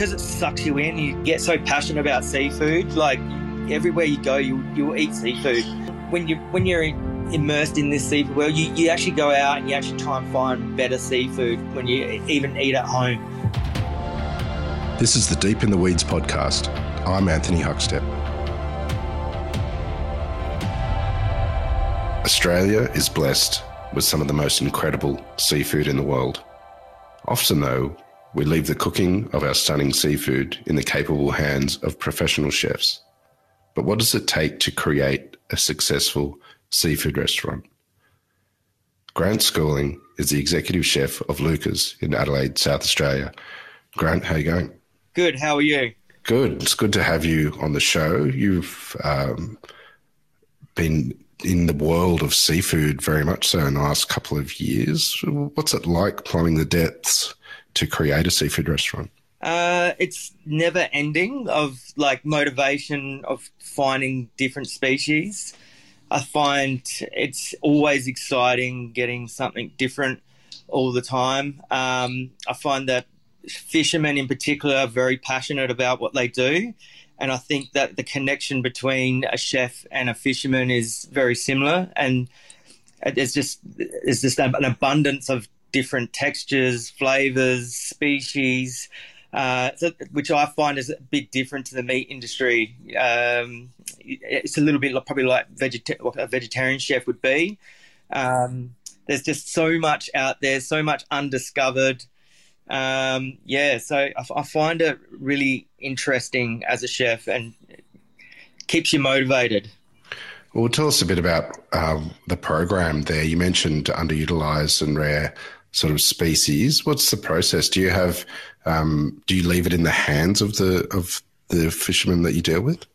because it sucks you in. You get so passionate about seafood. Like everywhere you go, you you'll eat seafood. When you when you're immersed in this seafood world, you, you actually go out and you actually try and find better seafood when you even eat at home. This is the Deep in the Weeds podcast. I'm Anthony Huckstep. Australia is blessed with some of the most incredible seafood in the world. Often, though, we leave the cooking of our stunning seafood in the capable hands of professional chefs. But what does it take to create a successful seafood restaurant? Grant Schooling is the executive chef of Lucas in Adelaide, South Australia. Grant, how are you going? Good. How are you? Good. It's good to have you on the show. You've um, been in the world of seafood very much so in the last couple of years. What's it like plumbing the depths to create a seafood restaurant? Uh, it's never ending of like motivation of finding different species. I find it's always exciting getting something different all the time. Um, I find that fishermen in particular are very passionate about what they do. And I think that the connection between a chef and a fisherman is very similar. And there's just there's just an abundance of different textures, flavors, species, uh, which I find is a bit different to the meat industry. Um, it's a little bit probably like vegeta- what a vegetarian chef would be. Um, there's just so much out there, so much undiscovered. Um, yeah, so I, I, find it really interesting as a chef and keeps you motivated. Well, tell us a bit about um, the program there. You mentioned underutilized and rare sort of species. What's the process? Do you have um, do you leave it in the hands of the of the fishermen that you deal with?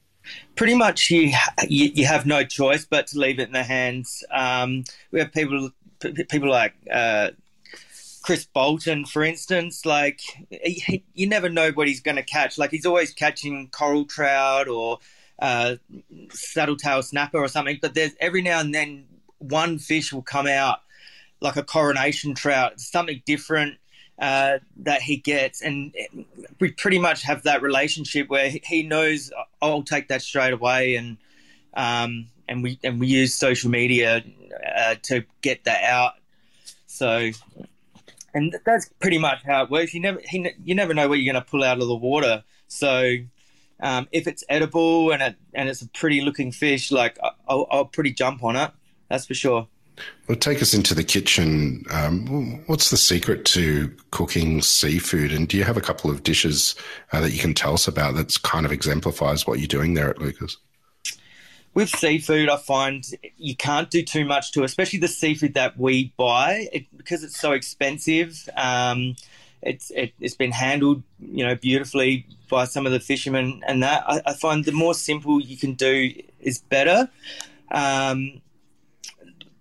Pretty much, you you, have no choice but to leave it in the hands. Um, we have people people like. Uh, Chris Bolton, for instance, like he, you never know what he's going to catch. Like he's always catching coral trout or uh, saddletail snapper or something. But there's every now and then one fish will come out like a coronation trout, something different uh, that he gets, and we pretty much have that relationship where he knows I'll take that straight away, and um, and we and we use social media uh, to get that out. So, and that's pretty much how it works. You never he, you never know what you're going to pull out of the water. So, um, if it's edible and it and it's a pretty looking fish, like I'll, I'll pretty jump on it. That's for sure. Well, take us into the kitchen. Um, what's the secret to cooking seafood? And do you have a couple of dishes uh, that you can tell us about that kind of exemplifies what you're doing there at Lucas? With seafood, I find you can't do too much to, especially the seafood that we buy, it, because it's so expensive. Um, it's it, has been handled, you know, beautifully by some of the fishermen, and that I, I find the more simple you can do is better. Um,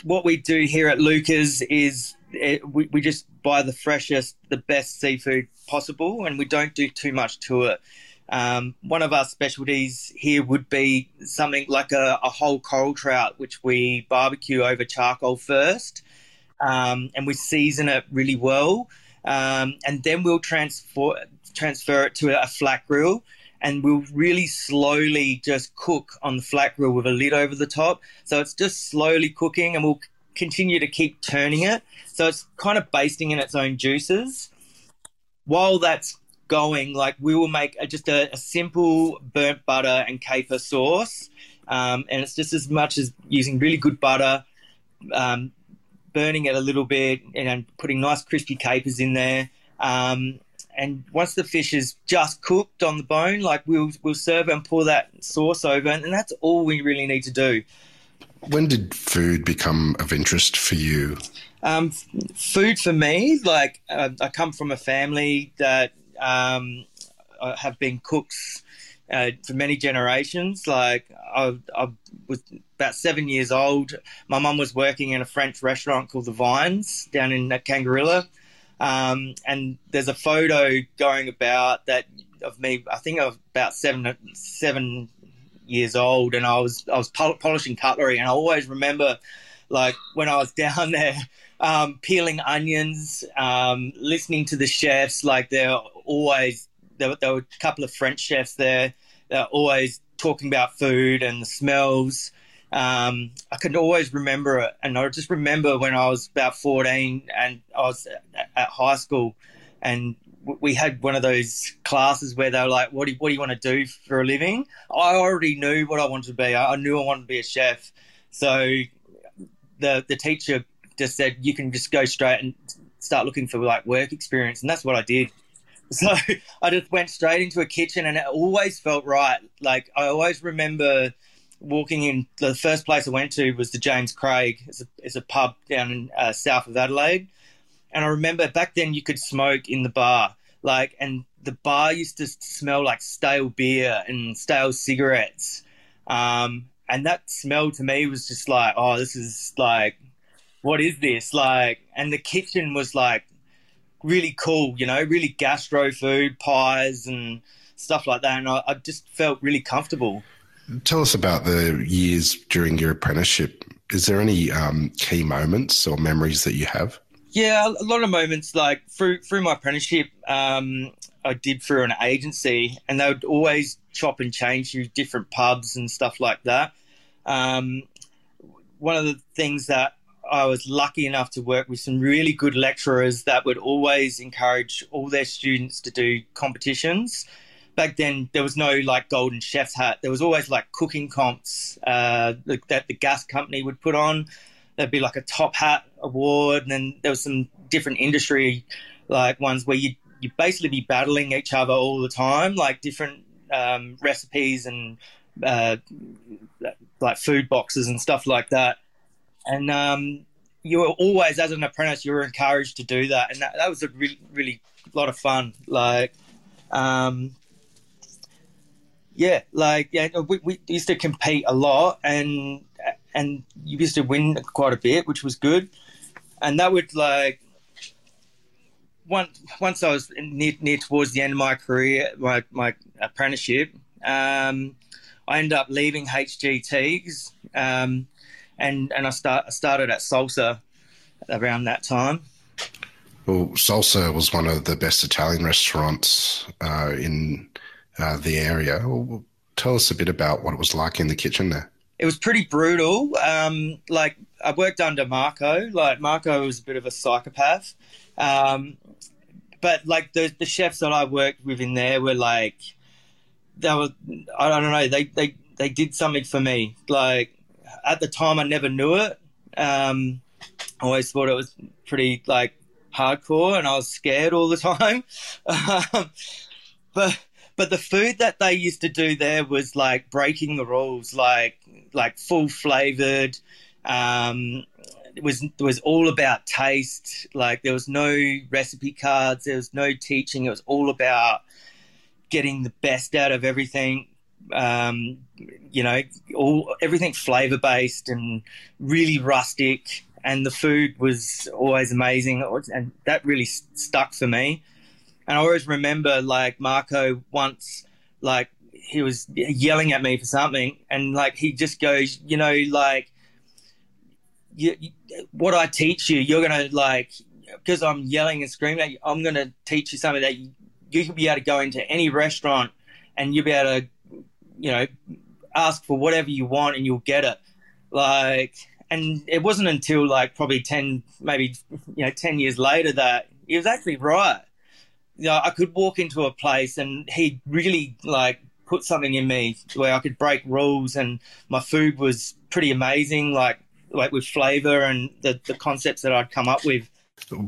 what we do here at Lucas is it, eh, we, we just buy the freshest, the best seafood possible, and we don't do too much to it. Um, one of our specialties here would be something like a, a, whole coral trout, which we barbecue over charcoal first, um, and we season it really well, um, and then we'll transfer transfer it to a flat grill and we'll really slowly just cook on the flat grill with a lid over the top. So it's just slowly cooking, and we'll continue to keep turning it. So it's kind of basting in its own juices. While that's going, like we will make a, just a, a, simple burnt butter and caper sauce, um, and it's just as much as using really good butter, um, burning it a little bit, and putting nice crispy capers in there. Um, and once the fish is just cooked on the bone, like we'll we'll serve and pour that sauce over, and, and that's all we really need to do. When did food become of interest for you? Um, food for me, like uh, I come from a family that um, have been cooks uh, for many generations. Like I, I, was about seven years old. My mum was working in a French restaurant called the Vines down in Kangarilla um, and there's a photo going about that of me. I think I was about seven seven years old, and I was I was polishing cutlery, and I always remember like when I was down there um, peeling onions, um, listening to the chefs. Like they're always there, there were a couple of French chefs there that were always talking about food and the smells. Um, I can always remember it, and I just remember when I was about fourteen and I was at, at high school, and we had one of those classes where they were like, "What do you, what do you want to do for a living?" I already knew what I wanted to be. I, I knew I wanted to be a chef, so the the teacher just said, "You can just go straight and start looking for like work experience," and that's what I did. So I just went straight into a kitchen, and it always felt right. Like I always remember walking in. The first place I went to was the James Craig. It's a, it's a pub down in uh, south of Adelaide, and I remember back then you could smoke in the bar, like, and the bar used to smell like stale beer and stale cigarettes. Um, and that smell to me was just like, oh, this is like, what is this? Like, and the kitchen was like really cool, you know, really gastro food, pies and stuff like that. And I, I just felt really comfortable. Tell us about the years during your apprenticeship. Is there any um, key moments or memories that you have? Yeah, a lot of moments like through through my apprenticeship, um, I did through an agency, and they would always chop and change through different pubs and stuff like that. Um, one of the things that I was lucky enough to work with some really good lecturers that would always encourage all their students to do competitions. Back then, there was no like golden chef's hat. There was always like cooking comps uh, that the gas company would put on. There'd be like a top hat award, and then there was some different industry like ones where you you basically be battling each other all the time, like different um, recipes and uh, like food boxes and stuff like that. And um, you were always, as an apprentice, you were encouraged to do that, and that, that was a really, really lot of fun. Like, um, yeah, like yeah, we, we used to compete a lot, and and you used to win quite a bit, which was good. And that would like once once I was near, near towards the end of my career, my my apprenticeship, um, I ended up leaving HGTs, um, and and I start I started at Salsa around that time. Well, Salsa was one of the best Italian restaurants uh, in uh, the area. Well, tell us a bit about what it was like in the kitchen there. It was pretty brutal. Um, like I worked under Marco. Like Marco was a bit of a psychopath. Um, but like the the chefs that I worked with in there were like they were I don't know they they they did something for me. Like at the time I never knew it. Um, I always thought it was pretty like hardcore, and I was scared all the time. Um, but but the food that they used to do there was like breaking the rules, like like full flavored. Um, it was it was all about taste. Like there was no recipe cards, there was no teaching. It was all about getting the best out of everything. Um, you know, all everything flavor based and really rustic. And the food was always amazing, and that really stuck for me. And I always remember like Marco once, like he was yelling at me for something, and like he just goes, you know, like you, what I teach you, you're gonna like because I'm yelling and screaming at you. I'm gonna teach you something that you, you can be able to go into any restaurant and you'll be able to, you know, ask for whatever you want and you'll get it. Like, and it wasn't until like probably ten, maybe you know, ten years later that he was actually right you know, I could walk into a place and he really like put something in me where I could break rules and my food was pretty amazing, like like with flavor and the, the concepts that I'd come up with.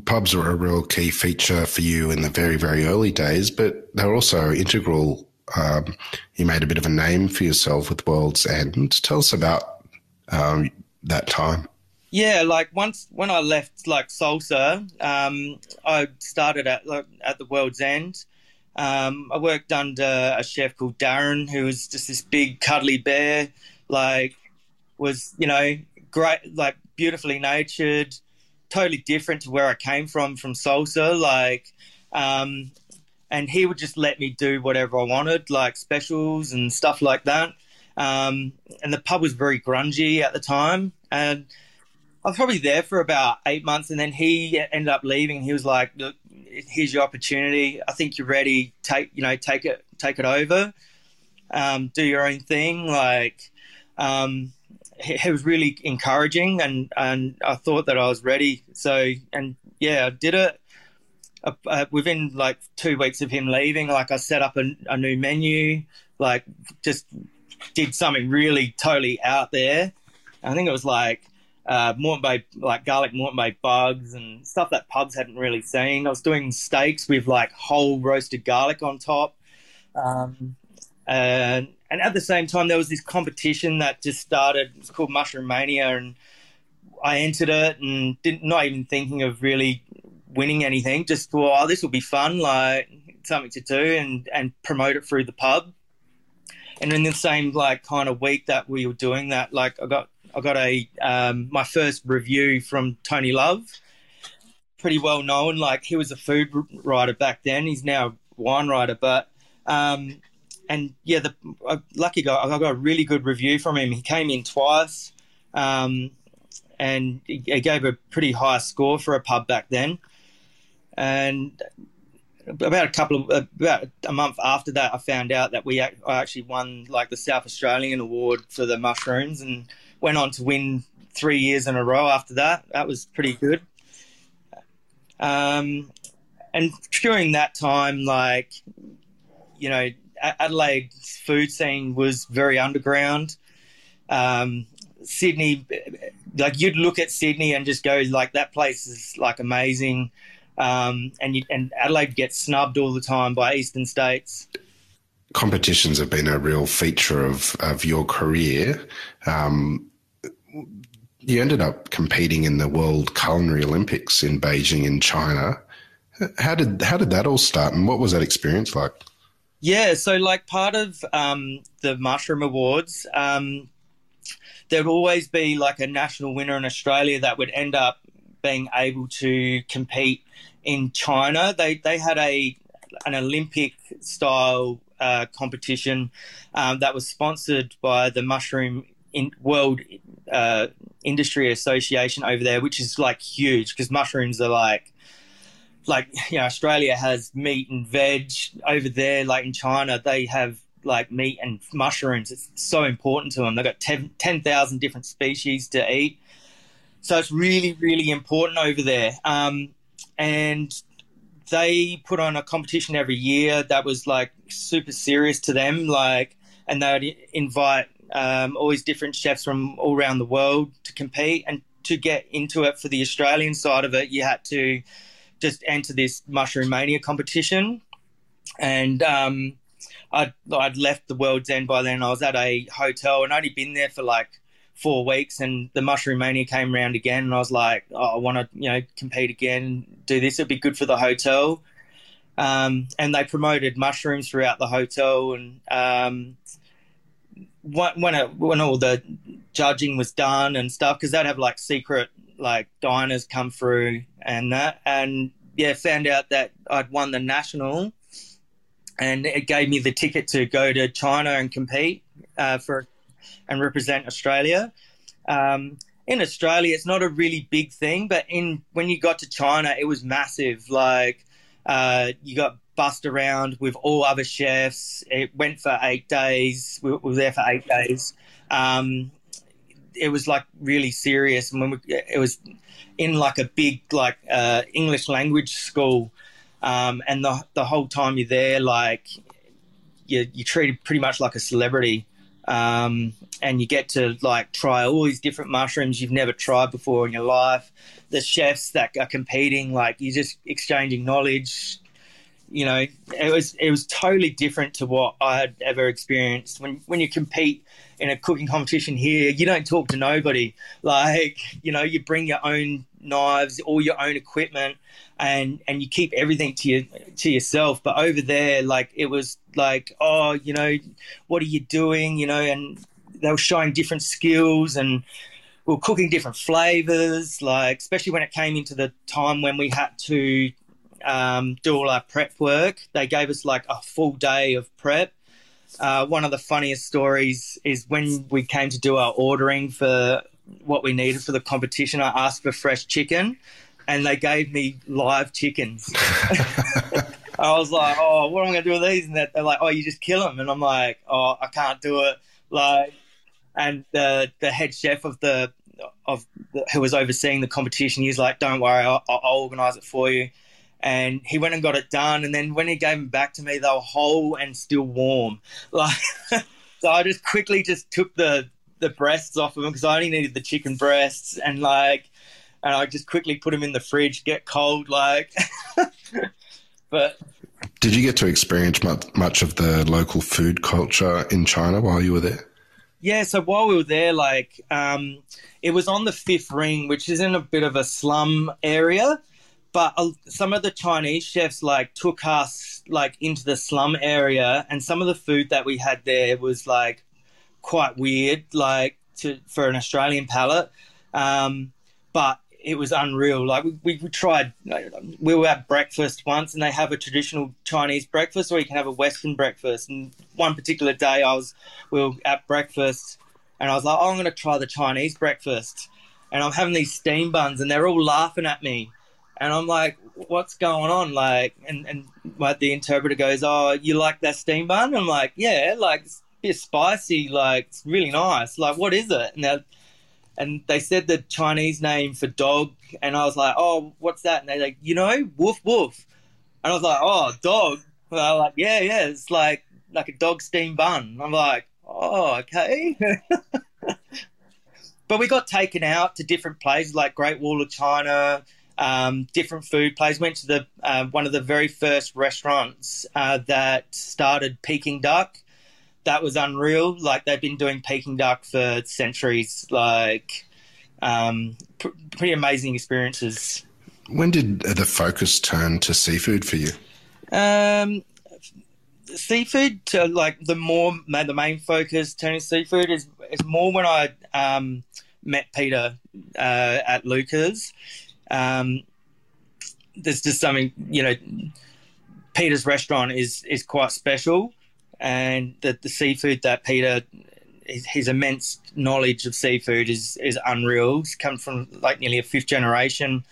Pubs were a real key feature for you in the very, very early days, but they're also integral. Um, you made a bit of a name for yourself with World's End. Tell us about um, that time. Yeah, like once when I left like salsa, um, I started at like, at the World's End. Um, I worked under a chef called Darren, who was just this big cuddly bear. Like, was you know great, like beautifully natured, totally different to where I came from from salsa. Like, um, and he would just let me do whatever I wanted, like specials and stuff like that. Um, and the pub was very grungy at the time, and I was probably there for about eight months, and then he ended up leaving. He was like, "Look, here's your opportunity. I think you're ready. Take you know take it take it over. Um, do your own thing. Like um, it, was really encouraging, and and I thought that I was ready. So and yeah, I did it. Uh, uh, within like two weeks of him leaving, like I set up a, a new menu, like just did something really totally out there. I think it was like uh, Moreton Bay, like garlic Moreton Bay bugs and stuff that pubs hadn't really seen. I was doing steaks with like whole roasted garlic on top. Um, and, and at the same time, there was this competition that just started. It's called Mushroom Mania, and I entered it and didn't not even thinking of really winning anything. Just thought, oh, this will be fun, like something to do, and and promote it through the pub. And in the same like kind of week that we were doing that, like I got I got a um, my first review from Tony Love, pretty well known. Like he was a food writer back then. He's now a wine writer, but um, and yeah, the uh, lucky guy. I got a really good review from him. He came in twice, um, and he, gave a pretty high score for a pub back then. And about a couple of about a month after that, I found out that we I actually won like the South Australian award for the mushrooms, and went on to win three years in a row after that. That was pretty good. Um, and during that time, like, you know, Adelaide's food scene was very underground. Um, Sydney, like you'd look at Sydney and just go like that place is like amazing, um, and you, and Adelaide gets snubbed all the time by eastern states. Competitions have been a real feature of of your career. Um, you ended up competing in the World Culinary Olympics in Beijing in China. How did how did that all start, and what was that experience like? Yeah, so like part of um, the Mushroom Awards, um, there'd always be like a national winner in Australia that would end up being able to compete in China. They they had a an Olympic style uh, competition um, that was sponsored by the Mushroom in World uh, Industry Association over there, which is like huge because mushrooms are like like you know Australia has meat and veg over there. Like in China, they have like meat and mushrooms. It's so important to them. They've got 10,000 different species to eat. So it's really, really important over there. Um, and they put on a competition every year that was like super serious to them. Like, and they'd invite um, these different chefs from all around the world to compete. And to get into it for the Australian side of it, you had to just enter this Mushroom Mania competition. And um, I'd, I'd left the World's End by then. I was at a hotel and only been there for like four weeks. And the Mushroom Mania came around again. And I was like, oh, I want to, you know, compete again, do this. It'd be good for the hotel. Um, and they promoted mushrooms throughout the hotel. And um, when it, when all the judging was done and stuff, because they'd have like secret like diners come through and that, and yeah, found out that I'd won the national, and it gave me the ticket to go to China and compete uh, for and represent Australia. Um, in Australia, it's not a really big thing, but in when you got to China, it was massive. Like uh, you got bussed around with all other chefs. It went for eight days. We were there for eight days. Um, it was like really serious, and when we, it was in like a big like uh, English language school, um, and the the whole time you're there, like you you're treated pretty much like a celebrity. Um, and you get to like try all these different mushrooms you've never tried before in your life. The chefs that are competing, like you're just exchanging knowledge, you know, it was it was totally different to what I had ever experienced. When when you compete in a cooking competition here, you don't talk to nobody. Like you know, you bring your own knives, all your own equipment, and and you keep everything to you to yourself. But over there, like it was like, oh, you know, what are you doing? You know, and they were showing different skills and we were cooking different flavors. Like especially when it came into the time when we had to um, do all our prep work. They gave us like a full day of prep. Uh, one of the funniest stories is when we came to do our ordering for what we needed for the competition. I asked for fresh chicken, and they gave me live chickens. I was like, oh, what am I going to do with these? And they're like, oh, you just kill them. And I'm like, oh, I can't do it. Like, and the the head chef of the of the, who was overseeing the competition, he's like, don't worry, I'll, I'll organize it for you. And he went and got it done. And then when he gave them back to me, they were whole and still warm. Like, so I just quickly just took the the breasts off of them because I only needed the chicken breasts and like, and I just quickly put them in the fridge, get cold, like. but did you get to experience much, much of the local food culture in China while you were there? Yeah, so while we were there, like um, it was on the fifth ring, which is in a bit of a slum area. But some of the Chinese chefs like took us like into the slum area, and some of the food that we had there was like quite weird, like to for an Australian palate. Um, but it was unreal. Like we, we, tried, we were at breakfast once, and they have a traditional Chinese breakfast, or you can have a Western breakfast. And one particular day, I was we were at breakfast, and I was like, oh, I'm going to try the Chinese breakfast, and I'm having these steam buns, and they're all laughing at me, and I'm like, what's going on? Like, and and like the interpreter goes, oh, you like that steam bun? I'm like, yeah, like it's a bit spicy, like it's really nice. Like, what is it? And they're and they said the Chinese name for dog, and I was like, "Oh, what's that?" And they're like, "You know, woof woof," and I was like, "Oh, dog." And they're like, "Yeah, yeah, it's like like a dog steam bun." I'm like, "Oh, okay." but we got taken out to different places like Great Wall of China, um, different food places. Went to the uh, one of the very first restaurants uh, that started Peking duck that was unreal. Like they've been doing Peking duck for centuries. Like um, pr- pretty amazing experiences. When did the focus turn to seafood for you? Um, seafood to like the more the main focus turning seafood is is more when I um, met Peter uh, at Lucas. Um, there's just something you know. Peter's restaurant is is quite special and the, the seafood that Peter his, immense knowledge of seafood is is unreal. He's come from like nearly a fifth generation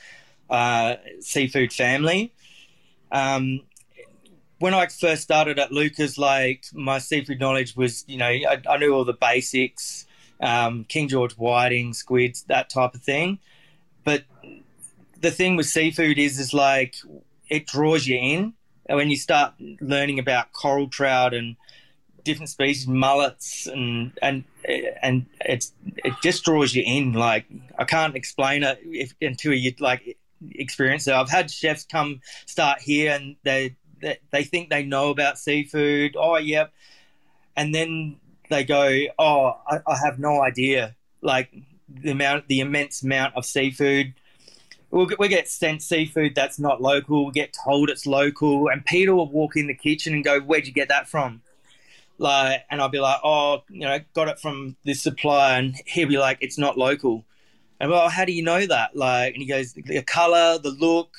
uh, seafood family. Um, when I first started at Lucas, like my seafood knowledge was, you know, I, I knew all the basics, um, King George whiting, squids, that type of thing. But the thing with seafood is, is like it draws you in when you start learning about coral trout and different species, mullets, and and and it's it just draws you in. Like I can't explain it if, until you like experience it. I've had chefs come start here and they they, they think they know about seafood. Oh, yep, and then they go, oh, I, I have no idea. Like the amount, the immense amount of seafood we'll get, we get sent seafood that's not local. We get told it's local, and Peter will walk in the kitchen and go, "Where'd you get that from?" Like, and I'll be like, "Oh, you know, got it from this supplier," and he'll be like, "It's not local." And well, how do you know that? Like, and he goes, "The color, the look."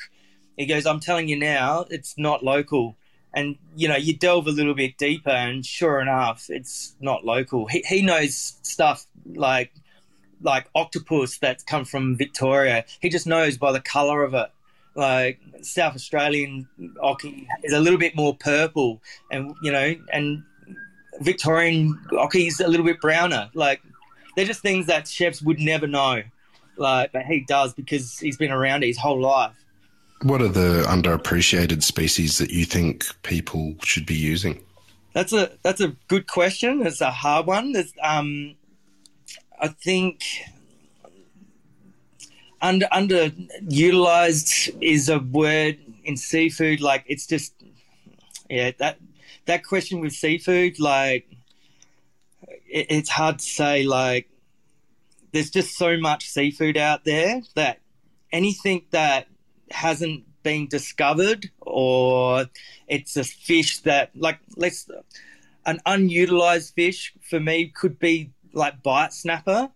He goes, "I'm telling you now, it's not local." And you know, you delve a little bit deeper, and sure enough, it's not local. He he knows stuff like like octopus that's come from Victoria. He just knows by the color of it. Like South Australian ocky is a little bit more purple, and you know, and Victorian is a little bit browner. Like they're just things that chefs would never know. Like, but he does because he's been around it his whole life. What are the underappreciated species that you think people should be using? That's a that's a good question. It's a hard one. There's um, I think under underutilized is a word in seafood. Like it's just yeah that that question with seafood like it, it's hard to say. Like there's just so much seafood out there that anything that hasn't been discovered or it's a fish that like let's an unutilized fish for me could be like bite snapper,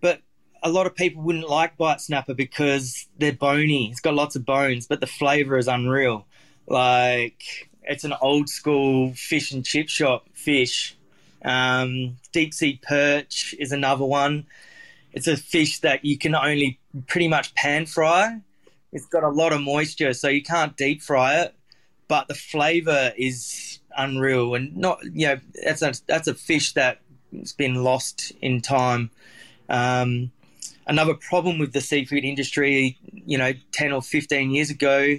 but a lot of people wouldn't like bite snapper because they're bony. It's got lots of bones, but the flavor is unreal. Like it's an old school fish and chip shop fish. Um, deep sea perch is another one. It's a fish that you can only pretty much pan fry. it's got a lot of moisture, so you can't deep fry it. But the flavor is unreal, and not you know that's a that's a fish that's been lost in time. Um, another problem with the seafood industry, you know, ten or fifteen years ago,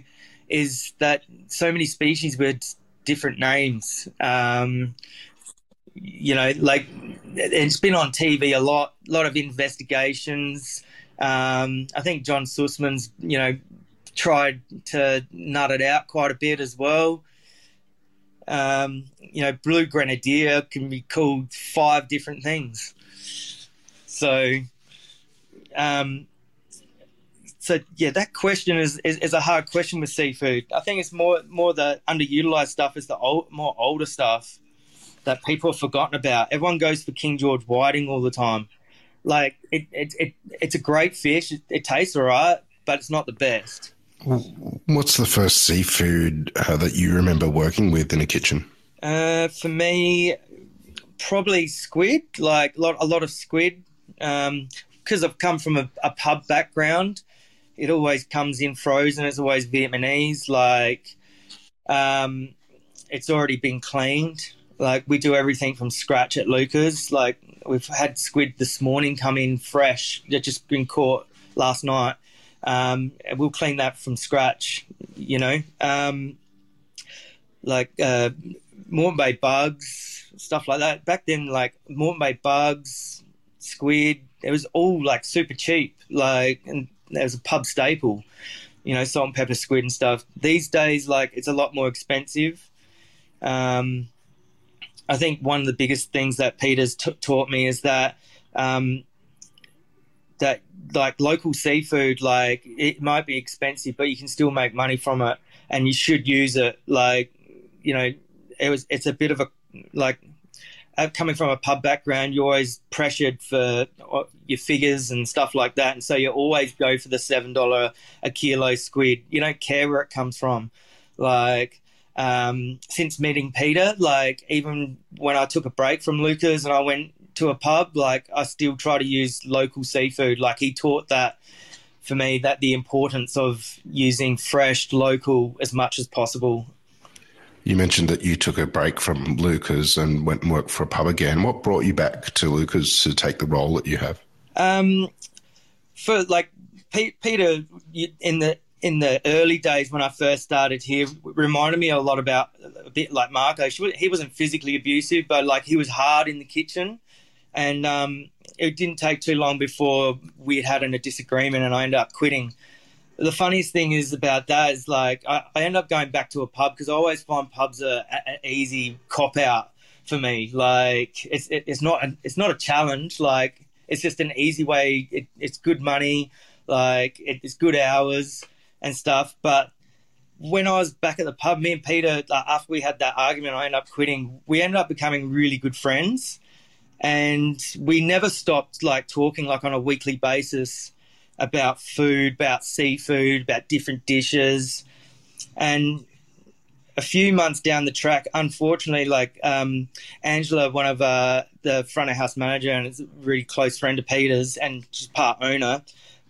is that so many species with different names. Um, you know, like it's been on TV a lot, a lot of investigations. Um, I think John Susman's, you know, tried to nut it out quite a bit as well. Um, you know, blue grenadier can be called five different things. So, um, so yeah, that question is, is, is a hard question with seafood. I think it's more more the underutilized stuff is the old, more older stuff that people have forgotten about. Everyone goes for King George whiting all the time. Like it, it, it it's a great fish. It, it tastes alright, but it's not the best. What's the first seafood uh, that you remember working with in a kitchen? Uh, for me, probably squid. Like a lot, a lot of squid. Because um, I've come from a, a, pub background, it always comes in frozen. It's always Vietnamese. Like um, it's already been cleaned. Like we do everything from scratch at Lucas. Like we've had squid this morning come in fresh. They've just been caught last night. Um, we'll clean that from scratch. You know, um, like uh, Moreton Bay bugs, stuff like that. Back then, like Moreton Bay bugs, squid. It was all like super cheap. Like and there was a pub staple. You know, salt and pepper squid and stuff. These days, like it's a lot more expensive. Um, I think one of the biggest things that Peter's t- taught me is that um, that like local seafood, like it might be expensive, but you can still make money from it, and you should use it. Like you know, it was it's a bit of a like uh, coming from a pub background, you're always pressured for uh, your figures and stuff like that, and so you always go for the seven dollar a kilo squid. You don't care where it comes from, like um, since meeting Peter. Like even when I took a break from Lucas and I went to a pub, like I still try to use local seafood. Like he taught that for me that the importance of using fresh local as much as possible. You mentioned that you took a break from Lucas and went and worked for a pub again. What brought you back to Lucas to take the role that you have? Um, for like Peter in the in the early days when I first started here reminded me a lot about a bit like Marco. He wasn't physically abusive, but like he was hard in the kitchen, and um, it didn't take too long before we had a disagreement, and I ended up quitting. The funniest thing is about that is like I, I end up going back to a pub because I always find pubs are an easy cop out for me. Like it's it, it's not a, it's not a challenge. Like it's just an easy way. It, it's good money. Like it, it's good hours and stuff. But when I was back at the pub, me and Peter, after we had that argument, I ended up quitting. We ended up becoming really good friends, and we never stopped like talking like on a weekly basis about food, about seafood, about different dishes, and a few months down the track, unfortunately, like um, Angela, one of uh, the front of house manager and is a really close friend of Peter's and she's part owner,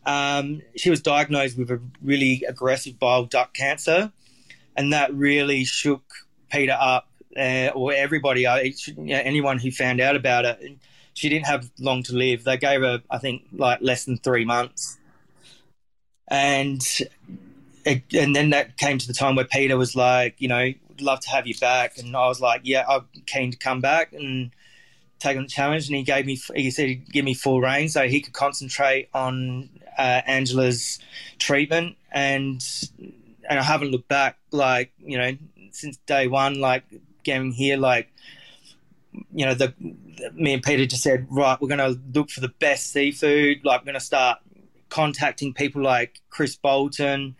um, she was diagnosed with a really aggressive bile duct cancer, and that really shook Peter up, uh, or everybody, uh, anyone who found out about it. She didn't have long to live. They gave her, I think, like less than three months, and it, and then that came to the time where Peter was like, you know, love to have you back, and I was like, yeah, I'm keen to come back and take on the challenge. And he gave me, he said, he'd give me full reign so he could concentrate on uh, Angela's treatment, and and I haven't looked back. Like you know, since day one, like getting here, like you know, the, the me and Peter just said, right, we're going to look for the best seafood. Like we're going to start contacting people like Chris Bolton.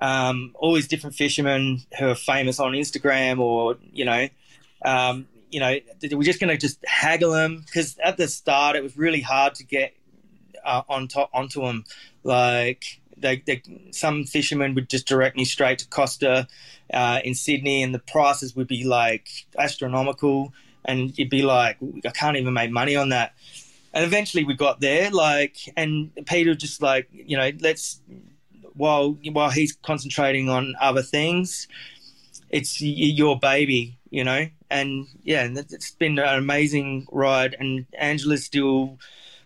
Um, all these different fishermen who are famous on Instagram, or you know, um, you know, we're just going to just haggle them because at the start it was really hard to get uh, on top onto them. Like they, they, some fishermen would just direct me straight to Costa uh, in Sydney, and the prices would be like astronomical, and you'd be like, I can't even make money on that. And eventually we got there, like, and Peter just like, you know, let's while while he's concentrating on other things, it's your baby, you know. And yeah, it's been an amazing ride. And Angela's still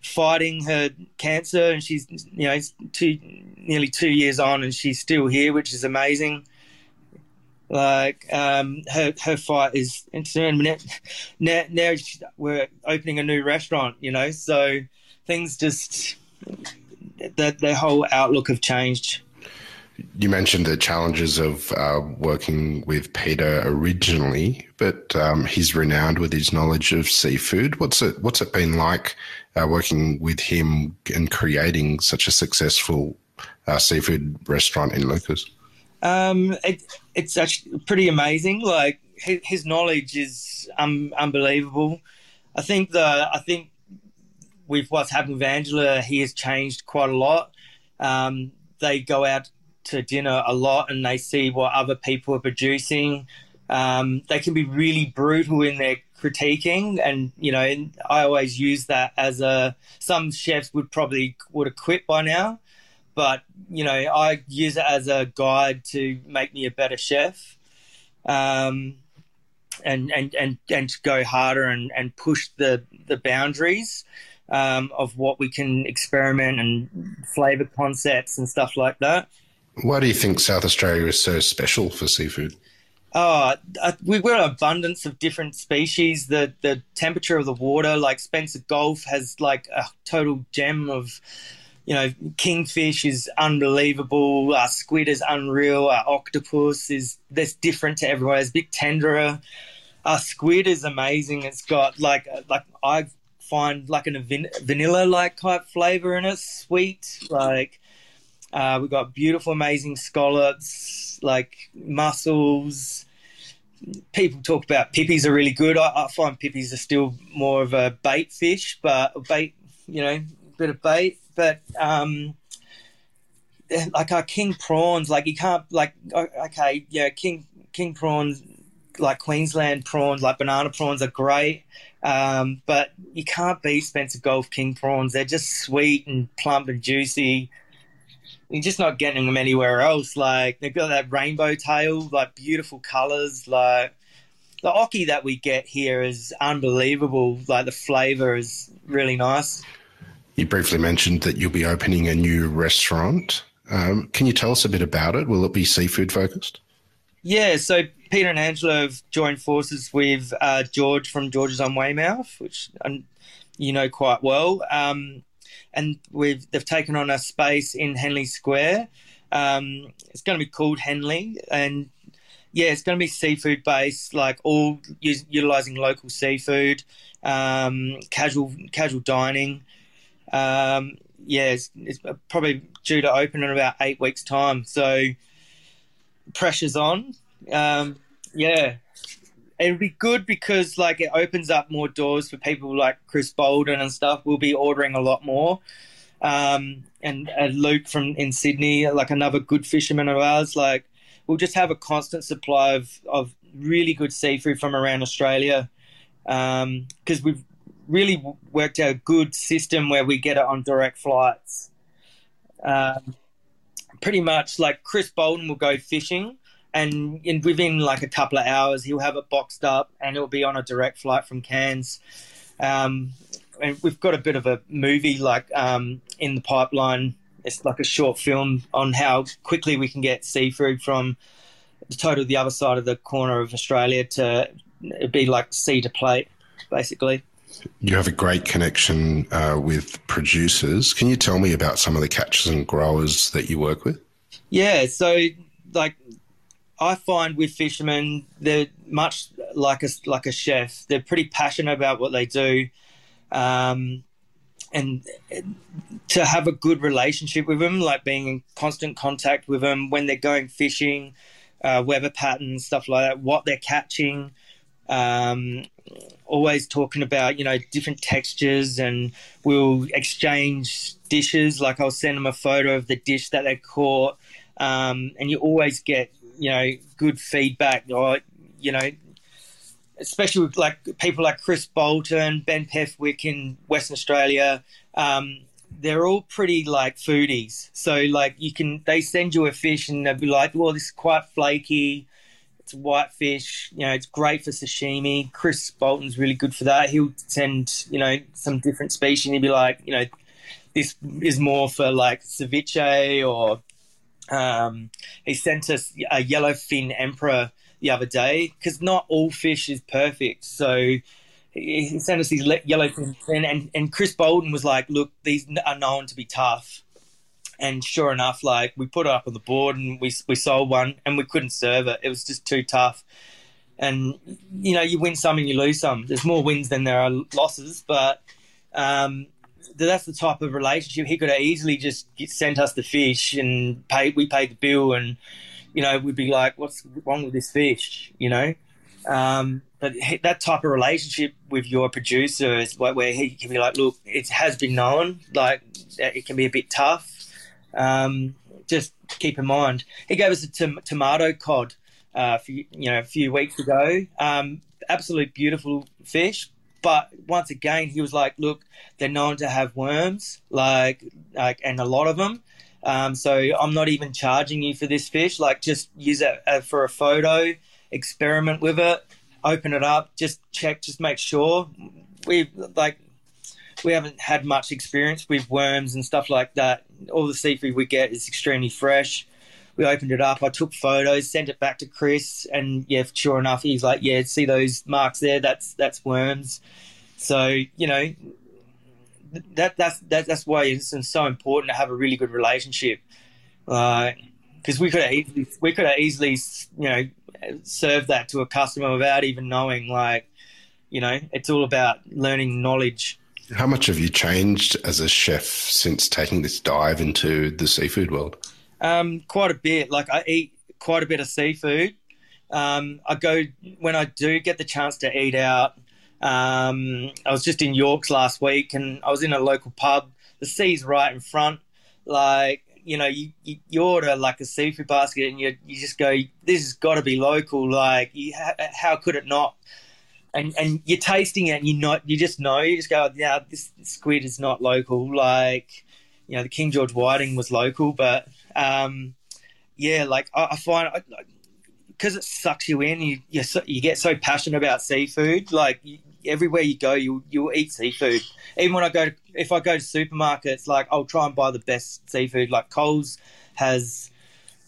fighting her cancer, and she's you know two nearly two years on, and she's still here, which is amazing. Like um, her her fight is now, now, now we're opening a new restaurant, you know, so things just that their whole outlook have changed. You mentioned the challenges of uh, working with Peter originally, but um, he's renowned with his knowledge of seafood. What's it What's it been like uh, working with him and creating such a successful uh, seafood restaurant in Lucas? Um, it, it's actually pretty amazing. Like his, knowledge is um, unbelievable. I think the I think with what's happened with Angela, he has changed quite a lot. Um, they go out to dinner a lot and they see what other people are producing. Um, they can be really brutal in their critiquing, and you know, I always use that as a. Some chefs would probably would have quit by now, but you know, I use it as a guide to make me a better chef. Um, and, and, and, and to go harder and, and push the, the boundaries um, of what we can experiment and flavor concepts and stuff like that. Why do you think South Australia is so special for seafood? Oh, uh, we've got an abundance of different species. The the temperature of the water, like Spencer Gulf, has like a total gem of, you know, kingfish is unbelievable. Uh, squid is unreal. Uh, octopus is that's different to everywhere. It's big tenderer. Uh, squid is amazing. It's got like uh, like I've find like a van- vanilla like type flavor in it, sweet. Like uh, we've got beautiful, amazing scallops, like mussels. People talk about pippies are really good. I, I find pippies are still more of a bait fish, but bait, you know, bit of bait. But um, like our king prawns, like you can't like okay, yeah, king king prawns like Queensland prawns, like banana prawns, are great. Um, but you can't beat Spencer Gulf King prawns. They're just sweet and plump and juicy. You're just not getting them anywhere else. Like they've got that rainbow tail, like beautiful colors. Like the oki that we get here is unbelievable. Like the flavor is really nice. You briefly mentioned that you'll be opening a new restaurant. Um, can you tell us a bit about it? Will it be seafood focused? Yeah, so Peter and Angela have joined forces with uh, George from George's on Waymouth, which um, you know quite well. Um, and we've they've taken on a space in Henley Square. Um, it's going to be called Henley, and yeah, it's going to be seafood based, like all utilizing local seafood, um, casual casual dining. Um, yeah, it's, it's probably due to open in about eight weeks' time. So pressure's on. Um, yeah, it'll be good because like it opens up more doors for people like Chris Bolton and stuff. We'll be ordering a lot more. Um, and Luke from in Sydney, like another good fisherman of ours, like we'll just have a constant supply of, of really good seafood from around Australia because um, we've really worked out a good system where we get it on direct flights. Um, pretty much like Chris Bolton will go fishing and in, within like a couple of hours he'll have it boxed up and it'll be on a direct flight from Cairns. Um, and we've got a bit of a movie like um, in the pipeline. It's like a short film on how quickly we can get seafood from the total the other side of the corner of Australia to be like sea to plate, basically. You have a great connection uh, with producers. Can you tell me about some of the catchers and growers that you work with? Yeah, so like I find with fishermen, they're much like a like a chef. They're pretty passionate about what they do, um, and to have a good relationship with them, like being in constant contact with them when they're going fishing, uh, weather patterns, stuff like that, what they're catching. Um, always talking about you know different textures, and we'll exchange dishes. Like I'll send them a photo of the dish that they caught. Um, and you always get you know good feedback or you know especially with like people like Chris Bolton, Ben Pethwick in Western Australia. Um, they're all pretty like foodies. So like you can they send you a fish and they'll be like, well, this is quite flaky. It's white fish. You know, it's great for sashimi. Chris Bolton's really good for that. He'll send you know some different species. and He'd be like, you know, this is more for like ceviche or. Um, he sent us a yellowfin emperor the other day because not all fish is perfect. So he sent us these yellowfin, and, and and Chris Bolton was like, "Look, these are known to be tough." And sure enough, like we put it up on the board and we we sold one, and we couldn't serve it. It was just too tough. And you know, you win some and you lose some. There's more wins than there are losses, but um, that's the type of relationship. He could have easily just sent us the fish and paid. We paid the bill, and you know, we'd be like, "What's wrong with this fish?" You know. Um, but that type of relationship with your producer is where he can be like, "Look, it has been known. Like, it can be a bit tough. Um, just keep in mind." He gave us a tom- tomato cod, uh, you know, a few weeks ago. Um, absolute beautiful fish, but once again, he was like, "Look, they're known to have worms, like, like, and a lot of them." Um, so I'm not even charging you for this fish. Like, just use it uh, for a photo, experiment with it, open it up, just check, just make sure. We like we haven't had much experience with worms and stuff like that. All the seafood we get is extremely fresh. We opened it up. I took photos, sent it back to Chris, and yeah, sure enough, he's like, "Yeah, see those marks there? That's that's worms." So you know, that that's that, that's why it's so important to have a really good relationship. Because uh, we could easily we could have easily you know served that to a customer without even knowing. Like, you know, it's all about learning knowledge. How much have you changed as a chef since taking this dive into the seafood world? Um, quite a bit. Like I eat quite a bit of seafood. Um, I go when I do get the chance to eat out. Um, I was just in Yorks last week, and I was in a local pub. The sea's right in front. Like you know, you, you, you, order like a seafood basket, and you you just go, this has got to be local. Like, you, how could it not? And and you're tasting it, and you not you just know. You just go, yeah, this squid is not local. Like, you know, the King George whiting was local, but um, yeah, like I, I find. Because it sucks you in, you you, so, you get so passionate about seafood. Like you, everywhere you go, you you'll eat seafood. Even when I go, to, if I go to supermarkets, like I'll try and buy the best seafood. Like Coles has,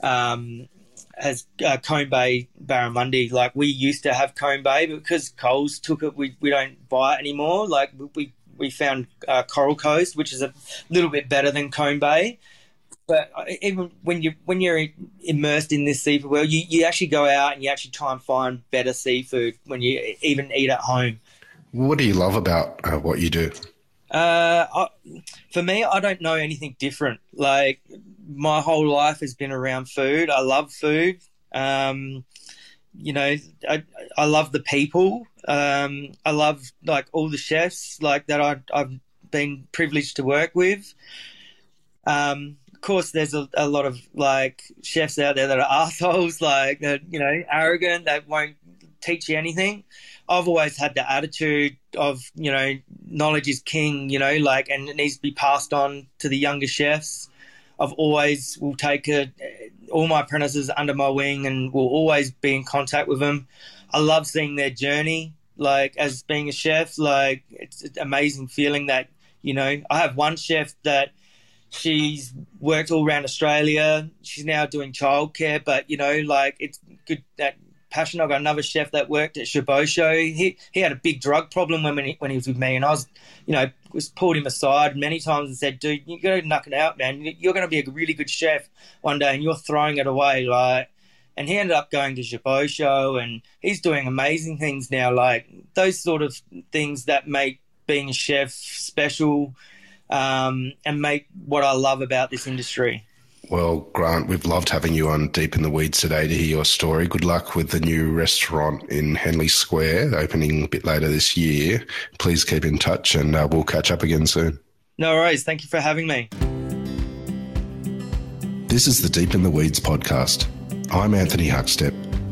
um, has uh, Cone Bay barramundi. Like we used to have Cone Bay, but because Coles took it, we we don't buy it anymore. Like we we found uh, Coral Coast, which is a little bit better than Cone Bay. But uh, even when you when you're immersed in this seafood world, you, you actually go out and you actually try and find better seafood when you even eat at home. What do you love about uh, what you do? Uh, I, for me, I don't know anything different. Like my whole life has been around food. I love food. Um, you know, I, I love the people. Um, I love like all the chefs like that I, I've been privileged to work with. Um, course, there's a, a, lot of like chefs out there that are assholes, like that, you know, arrogant, that won't teach you anything. I've always had the attitude of, you know, knowledge is king, you know, like, and it needs to be passed on to the younger chefs. I've always will take a, all my apprentices under my wing and will always be in contact with them. I love seeing their journey, like as being a chef. Like it's an amazing feeling that you know I have one chef that she's worked all around Australia. She's now doing childcare, but you know, like it's good that passion. I've got another chef that worked at Shobosho. He he had a big drug problem when he, when he was with me, and I was, you know, was pulled him aside many times and said, "Dude, you got to knock it out, man. You're going to be a really good chef one day, and you're throwing it away." Like, and he ended up going to Shobosho, and he's doing amazing things now. Like those sort of things that make being a chef special, um, and make what I love about this industry. Well, Grant, we've loved having you on Deep in the Weeds today to hear your story. Good luck with the new restaurant in Henley Square, opening a bit later this year. Please keep in touch and uh, we'll catch up again soon. No worries. Thank you for having me. This is the Deep in the Weeds podcast. I'm Anthony Huckstep.